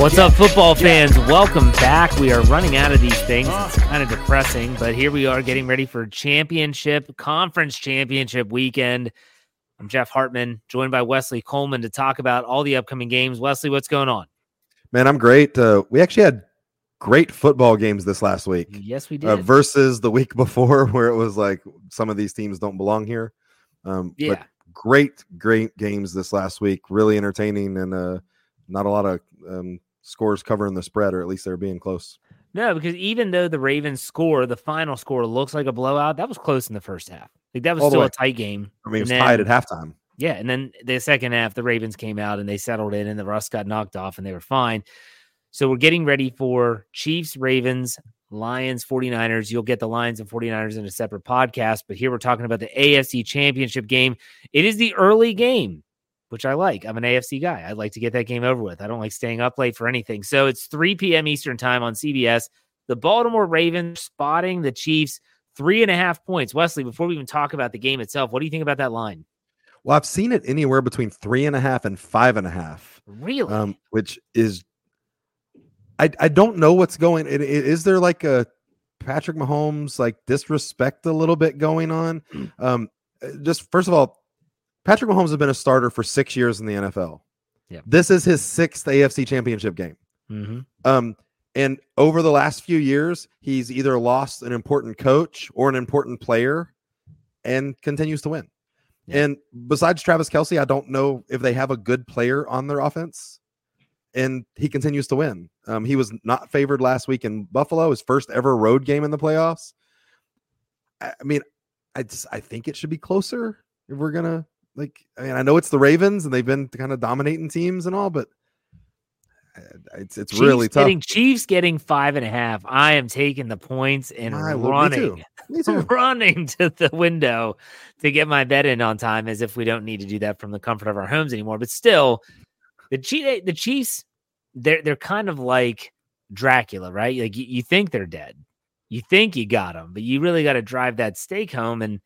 What's up, football fans? Welcome back. We are running out of these things. It's kind of depressing, but here we are getting ready for championship, conference championship weekend. I'm Jeff Hartman, joined by Wesley Coleman to talk about all the upcoming games. Wesley, what's going on? Man, I'm great. Uh, we actually had great football games this last week. Yes, we did. Uh, versus the week before, where it was like some of these teams don't belong here. Um, yeah. But great, great games this last week. Really entertaining and uh, not a lot of um, scores covering the spread, or at least they're being close. No, because even though the Ravens score, the final score looks like a blowout, that was close in the first half. Like that was All still a tight game. I mean, it was And tied at halftime. Yeah, and then the second half, the Ravens came out and they settled in, and the rust got knocked off, and they were fine. So we're getting ready for Chiefs, Ravens, Lions, 49ers. You'll get the Lions and 49ers in a separate podcast, but here we're talking about the AFC Championship game. It is the early game, which I like. I'm an AFC guy. I'd like to get that game over with. I don't like staying up late for anything. So it's 3 p.m. Eastern time on CBS. The Baltimore Ravens spotting the Chiefs three and a half points. Wesley, before we even talk about the game itself, what do you think about that line? Well, I've seen it anywhere between three and a half and five and a half, Really? um, which is I I don't know what's going. i- i- Is there like a Patrick Mahomes like disrespect a little bit going on? Um, just first of all, Patrick Mahomes has been a starter for six years in the NFL. Yep. This is his sixth AFC Championship game. mm-hmm. Um, and over the last few years, he's either lost an important coach or an important player and continues to win. Yeah. And besides Travis Kelce, I don't know if they have a good player on their offense. And he continues to win. Um, he was not favored last week in Buffalo, his first ever road game in the playoffs. I, I mean, I just I think it should be closer if we're gonna like. I mean, I know it's the Ravens and they've been kind of dominating teams and all, but uh, it's it's really Chiefs tough. Getting, Chiefs getting five and a half. I am taking the points and I will- me running, too. Me too. running to the window to get my bet in on time, as if we don't need to do that from the comfort of our homes anymore. But still, the Chiefs, the Chiefs, they're they're kind of like Dracula, right? Like you, you think they're dead, you think you got them, but you really got to drive that stake home. And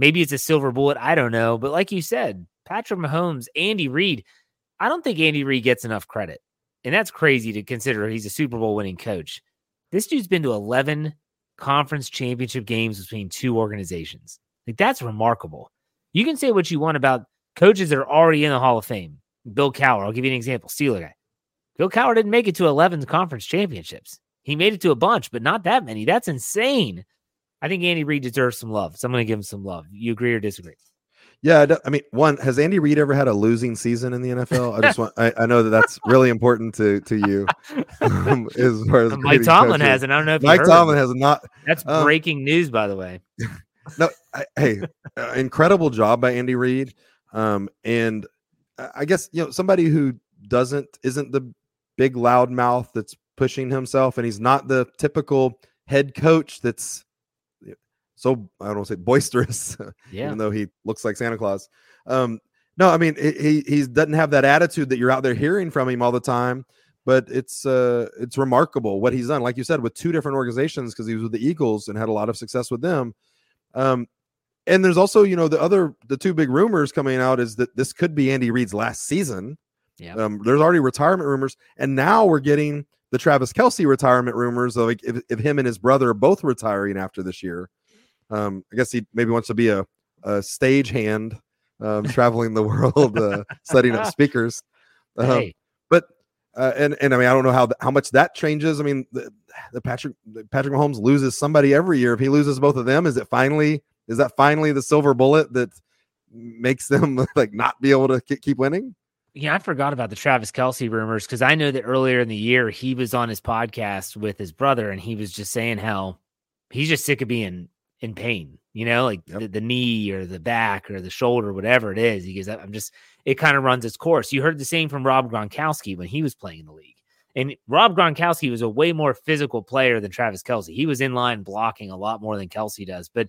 maybe it's a silver bullet. I don't know. But like you said, Patrick Mahomes, Andy Reid. I don't think Andy Reid gets enough credit. And that's crazy to consider he's a Super Bowl winning coach. This dude's been to 11 conference championship games between two organizations. Like that's remarkable. You can say what you want about coaches that are already in the Hall of Fame. Bill Cowher, I'll give you an example. Steeler guy. Bill Cowher didn't make it to 11 conference championships. He made it to a bunch, but not that many. That's insane. I think Andy Reid deserves some love. So I'm going to give him some love. You agree or disagree? Yeah, I mean, one has Andy Reid ever had a losing season in the NFL? I just want I, I know that that's really important to to you. um, as far as Mike Tomlin coaches. has, and I don't know if Mike Tomlin has not. That's um, breaking news, by the way. No, I, hey, uh, incredible job by Andy Reid. Um, and I I guess you know somebody who doesn't isn't the big loud mouth that's pushing himself, and he's not the typical head coach that's so I don't want to say boisterous. Yeah. even though he looks like Santa Claus. Um, no, I mean he he he doesn't have that attitude that you're out there hearing from him all the time. But it's uh it's remarkable what he's done, like you said, with two different organizations because he was with the Eagles and had a lot of success with them. Um, and there's also you know the other the two big rumors coming out is that this could be Andy Reid's last season. Yeah. Um, there's already retirement rumors, and now we're getting the Travis Kelce retirement rumors of like if, if him and his brother are both retiring after this year. Um, I guess he maybe wants to be a, a stage hand, um, traveling the world, uh, setting up speakers. Um, Hey, but uh, and and I mean I don't know how th- how much that changes. I mean the, the Patrick the Patrick Mahomes loses somebody every year. If he loses both of them, is it finally is that finally the silver bullet that makes them like not be able to ke- keep winning? Yeah, I forgot about the Travis Kelce rumors because I know that earlier in the year he was on his podcast with his brother and he was just saying how he's just sick of being in pain, you know, like Yep. the, the knee or the back or the shoulder, whatever it is. He goes, I'm just, it kind of runs its course. You heard the same from Rob Gronkowski when he was playing in the league. And Rob Gronkowski was a way more physical player than Travis Kelce. He was in line blocking a lot more than Kelce does. But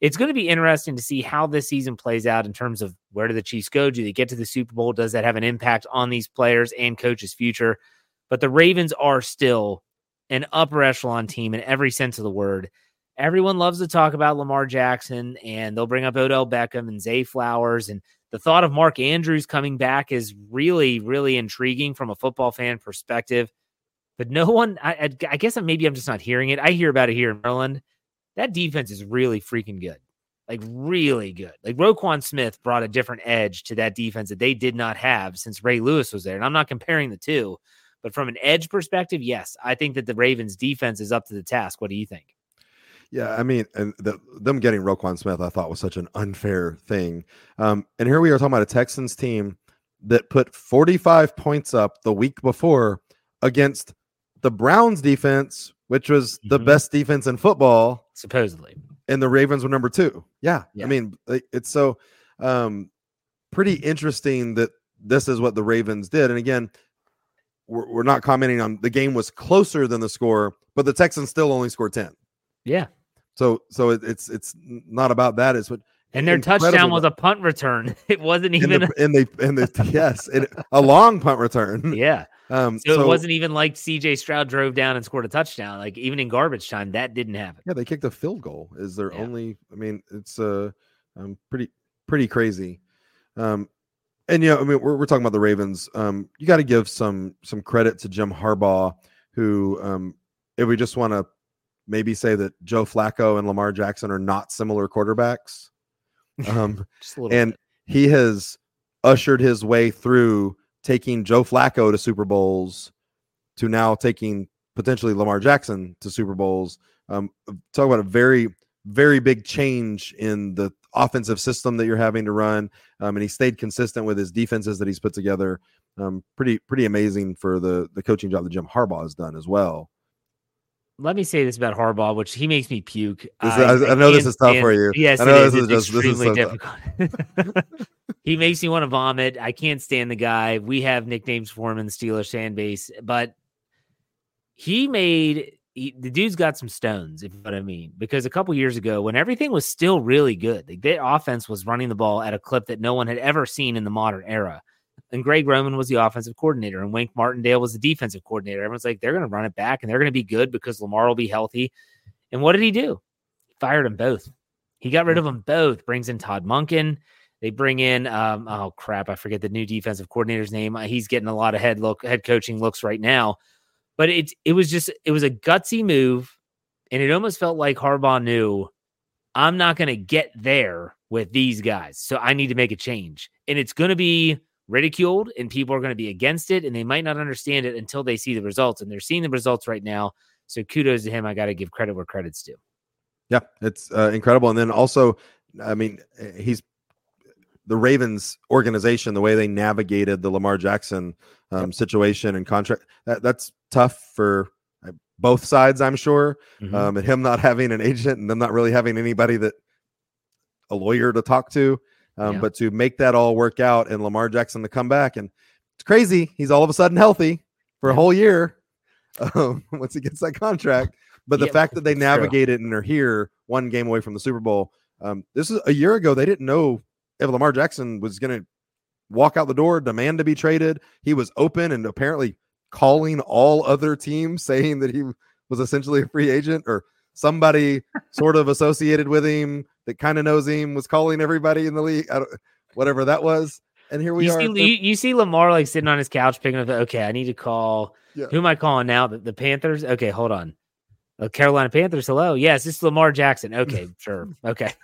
it's going to be interesting to see how this season plays out in terms of where do the Chiefs go? Do they get to the Super Bowl? Does that have an impact on these players and coaches' future? But the Ravens are still an upper echelon team in every sense of the word. Everyone loves to talk about Lamar Jackson, and they'll bring up Odell Beckham and Zay Flowers. And the thought of Mark Andrews coming back is really, really intriguing from a football fan perspective. But no one, I, I, guess maybe I'm just not hearing it. I hear about it here in Maryland. That defense is really freaking good. Like, really good. Like, Roquan Smith brought a different edge to that defense that they did not have since Ray Lewis was there. And I'm not comparing the two, but from an edge perspective, yes, I think that the Ravens defense is up to the task. What do you think? Yeah, I mean, and the, them getting Roquan Smith, I thought was such an unfair thing. Um, and here we are talking about a Texans team that put 45 points up the week before against the Browns defense, which was the Mhm. best defense in football, Supposedly. and the Ravens were number two. Yeah, Yeah. I mean, it's so um, pretty interesting that this is what the Ravens did. And again, we're, we're not commenting on the game was closer than the score, but the Texans still only scored 10. Yeah. So so it, it's it's not about that. It's what And their touchdown was a punt return. It wasn't even, the in the in the yes, it, a long punt return. yeah. Um, So, it wasn't even like CJ Stroud drove down and scored a touchdown. Like, even in garbage time, that didn't happen. Yeah, they kicked a field goal. Is their Yeah. only? I mean, it's uh, um, pretty pretty crazy. Um, and yeah, I mean, we're we're talking about the Ravens. Um, you got to give some some credit to Jim Harbaugh, who um, if we just want to maybe say that Joe Flacco and Lamar Jackson are not similar quarterbacks. Um, and bit. he has ushered his way through taking Joe Flacco to Super Bowls to now taking potentially Lamar Jackson to Super Bowls. Um, talk about a very, very big change in the offensive system that you're having to run. Um, and he stayed consistent with his defenses that he's put together. Um, pretty, pretty amazing for the the coaching job that Jim Harbaugh has done as well. Let me say this about Harbaugh, which he makes me puke. Is- uh, I- I know this is tough for you. Yes, I know it is. this is just- this is extremely so difficult. he makes me want to vomit. I can't stand the guy. We have nicknames for him in the Steelers fan base, but he made he, the dude's got some stones, if you know what I mean. Because a couple years ago, when everything was still really good, like their offense was running the ball at a clip that no one had ever seen in the modern era. And Greg Roman was the offensive coordinator, and Wink Martindale was the defensive coordinator. Everyone's like, they're going to run it back, and they're going to be good because Lamar will be healthy. And what did he do? He fired them both. He got rid of them both. Brings in Todd Monken. They bring in um, oh crap, I forget the new defensive coordinator's name. Uh, He's getting a lot of head look head coaching looks right now. But it it was just it was a gutsy move, and it almost felt like Harbaugh knew I'm not going to get there with these guys, so I need to make a change, and it's going to be ridiculed, and people are going to be against it, and they might not understand it until they see the results, and they're seeing the results right now. So kudos to him. I got to give credit where credit's due. Yeah, it's uh, incredible. And then also, I mean, eh, he's the Ravens organization, the way they navigated the Lamar Jackson um, situation and contract. That, that's tough for uh, both sides, I'm sure. Mhm. Um, and him not having an agent and them not really having anybody that a lawyer to talk to. Um, Yeah. But to make that all work out and Lamar Jackson to come back, and it's crazy. He's all of a sudden healthy for a whole year um, once he gets that contract. But the Yeah, fact that they it's true. navigated and are here one game away from the Super Bowl. Um, this is a year ago. They didn't know if Lamar Jackson was going to walk out the door, demand to be traded. He was open and apparently calling all other teams, saying that he was essentially a free agent or somebody sort of associated with him that kind of knows him was calling everybody in the league. Whatever that was. and here we you are. see, you, you see Lamar like sitting on his couch picking up. The, okay, I need to call. Yeah. Who am I calling now? The, the Panthers. Okay, hold on. Uh, Carolina Panthers. Hello. Yes, this is Lamar Jackson. Okay, sure. Okay.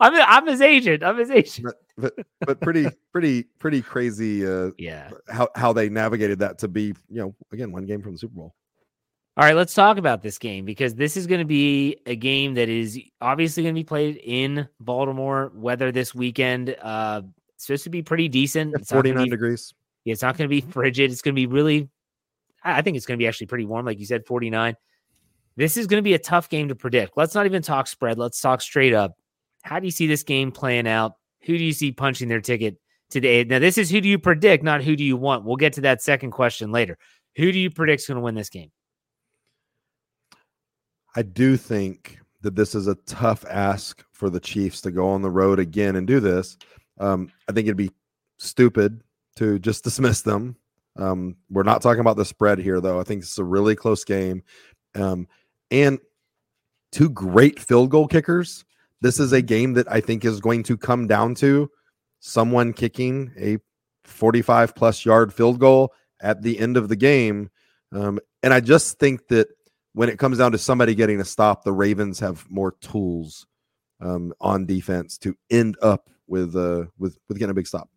I'm I'm his agent. I'm his agent. but but pretty pretty pretty crazy uh Yeah. how how they navigated that to be you know again one game from the Super Bowl. All right, let's talk about this game because this is going to be a game that is obviously going to be played in Baltimore. Weather this weekend uh it's supposed to be pretty decent. It's not Forty gonna nine be- degrees. Yeah, it's not going to be frigid. It's going to be really, I I think it's going to be actually pretty warm, like you said, 49. This is going to be a tough game to predict. Let's not even talk spread. Let's talk straight up. How do you see this game playing out? Who do you see punching their ticket today? Now, this is who do you predict, not who do you want. We'll get to that second question later. Who do you predict is going to win this game? I do think that this is a tough ask for the Chiefs to go on the road again and do this. Um, I think it'd be stupid to just dismiss them. Um, we're not talking about the spread here, though. I think it's a really close game. Um, and two great field goal kickers. This is a game that I think is going to come down to someone kicking a 45 plus yard field goal at the end of the game. Um, and I just think that when it comes down to somebody getting a stop, the Ravens have more tools um, on defense to end up with uh with with getting a big stop.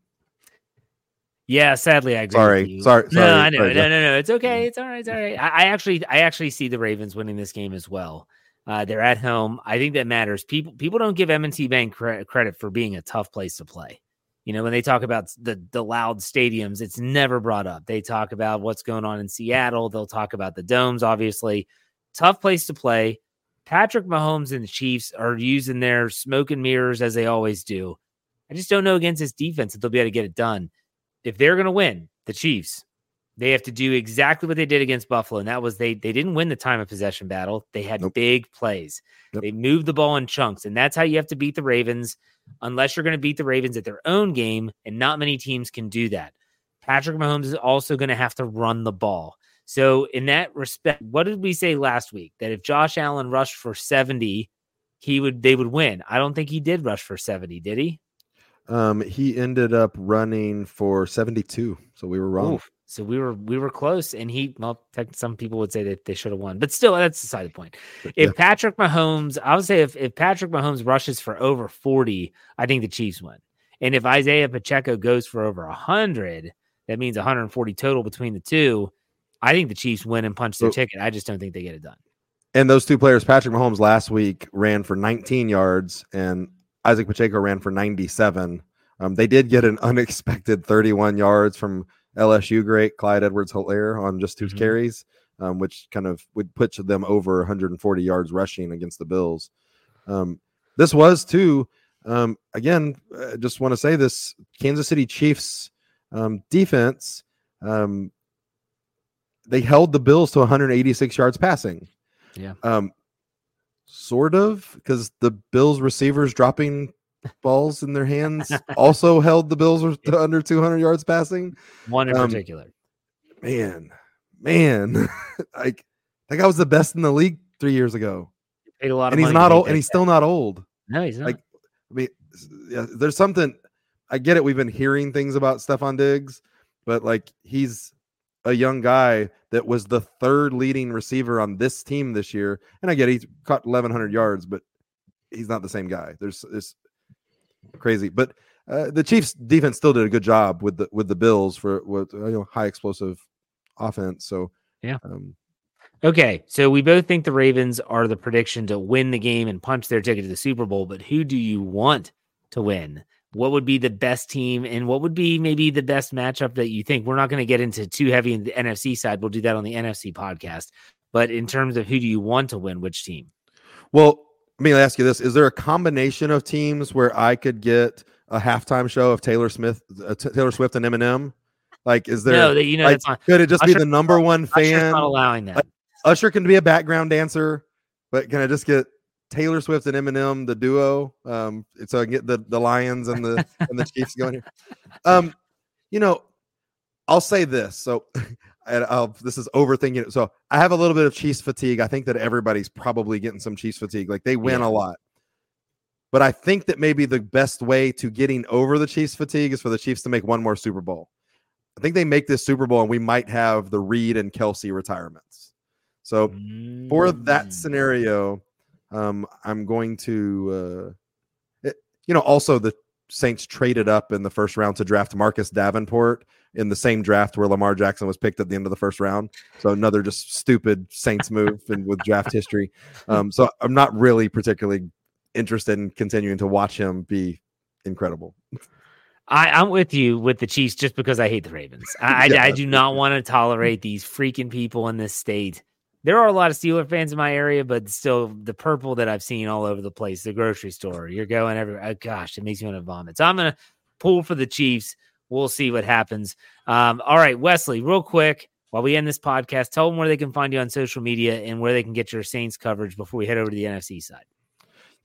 Yeah, sadly, I agree. Sorry, you. sorry, No, I know. sorry, no, no, no. It's okay. It's all right. It's all right. I, I actually, I actually see the Ravens winning this game as well. Uh, they're at home. I think that matters. People, people don't give M&T Bank cre- credit for being a tough place to play. You know, when they talk about the the loud stadiums, it's never brought up. They talk about what's going on in Seattle. They'll talk about the domes. Obviously, tough place to play. Patrick Mahomes and the Chiefs are using their smoke and mirrors as they always do. I just don't know against this defense that they'll be able to get it done. If they're going to win, the Chiefs, they have to do exactly what they did against Buffalo, and that was they they didn't win the time of possession battle. They had Nope. big plays. Yep. They moved the ball in chunks, and that's how you have to beat the Ravens. Unless you're going to beat the Ravens at their own game, and not many teams can do that. Patrick Mahomes is also going to have to run the ball. So, in that respect, what did we say last week? That if Josh Allen rushed for 70, he would they would win. I don't think he did rush for 70, did he? Um, he ended up running for 72, so we were wrong. Oof. So we were we were close, and he well, some people would say that they should have won, but still, that's beside the point. If yeah, Patrick Mahomes, I would say if if Patrick Mahomes rushes for over forty, I think the Chiefs win. And if Isaiah Pacheco goes for over hundred, that means 140 total between the two. I think the Chiefs win and punch their So- ticket. I just don't think they get it done. and those two players, Patrick Mahomes last week ran for 19 yards, and Isaac Pacheco ran for 97. Um, they did get an unexpected 31 yards from LSU great Clyde Edwards Helaire on just 2 Mhm. carries, um, which kind of would put them over 140 yards rushing against the Bills. Um, this was too. Um, again, I just want to say this: Kansas City Chiefs um, defense. They held the Bills to 186 yards passing. Yeah. Um, sort of because the Bills receivers dropping balls in their hands also held the Bills to under 200 yards passing. One in Um, particular. Man, man, like that guy was the best in the league three years ago, Paid a lot of and he's not old, and he's still not old. no, he's not. like, I mean, yeah, there's something. I get it. We've been hearing things about Stefon Diggs, but like he's a young guy that was the third leading receiver on this team this year. And I get he's caught 1,100 yards, but he's not the same guy. There's it's crazy. But uh, the Chiefs defense still did a good job with the with the Bills for with you know high explosive offense. So Yeah. um, Okay, so we both think the Ravens are the prediction to win the game and punch their ticket to the Super Bowl, but who do you want to win? What would be the best team and what would be maybe the best matchup that you think? We're not going to get into too heavy in the NFC side. We'll do that on the NFC podcast. But in terms of who do you want to win, which team? Well, let me ask you this: Is there a combination of teams where I could get a halftime show of Taylor Smith, uh, T- Taylor Swift, and Eminem? Like, is there? no, that you know like, not. could it just Usher- be the number one fan? Usher's not allowing that. like- Usher can be a background dancer, but can I just get Taylor Swift and Eminem, the duo? Um, so I get the the Lions and the and the Chiefs going here. Um, you know, I'll say this. So, and I'll, this is overthinking it. So I have a little bit of Chiefs fatigue. I think that everybody's probably getting some Chiefs fatigue. Like they win Yeah. a lot, But I think that maybe the best way to getting over the Chiefs fatigue is for the Chiefs to make one more Super Bowl. I think they make this Super Bowl and we might have the Reid and Kelce retirements. So for that Mm. scenario, um, I'm going to, uh, it- you know, also the Saints traded up in the first round to draft Marcus Davenport in the same draft where Lamar Jackson was picked at the end of the first round. So another just stupid Saints move and with draft history. Um, so I'm not really particularly interested in continuing to watch him be incredible. I, I'm with you with the Chiefs just because I hate the Ravens. I, I- Yeah, I, that's do not want to tolerate these freaking people in this state. There are a lot of Steeler fans in my area, but still, the purple that I've seen all over the place, the grocery store, you're going everywhere. Oh, gosh, it makes me want to vomit. So I'm going to pull for the Chiefs. We'll see what happens. Um, all right, Wesley, real quick, while we end this podcast, tell them where they can find you on social media and where they can get your Saints coverage before we head over to the NFC side.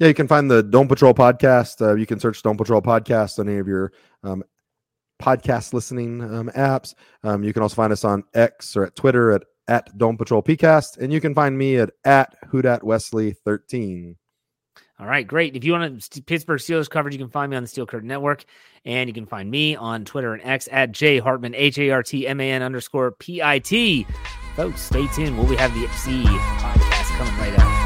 Yeah, you can find the Dome Patrol podcast. Uh, you can search Dome Patrol podcast on any of your um, podcast listening um, apps. Um, you can also find us on X or at Twitter at at Dome Patrol PCast, and you can find me at at Hoodat Wesley thirteen. All right, great. If you want to Pittsburgh Steelers coverage, you can find me on the Steel Curtain Network, and you can find me on Twitter and X at J Hartman H A R T M A N underscore P I T. Folks, stay tuned. We'll be having the C podcast coming right up.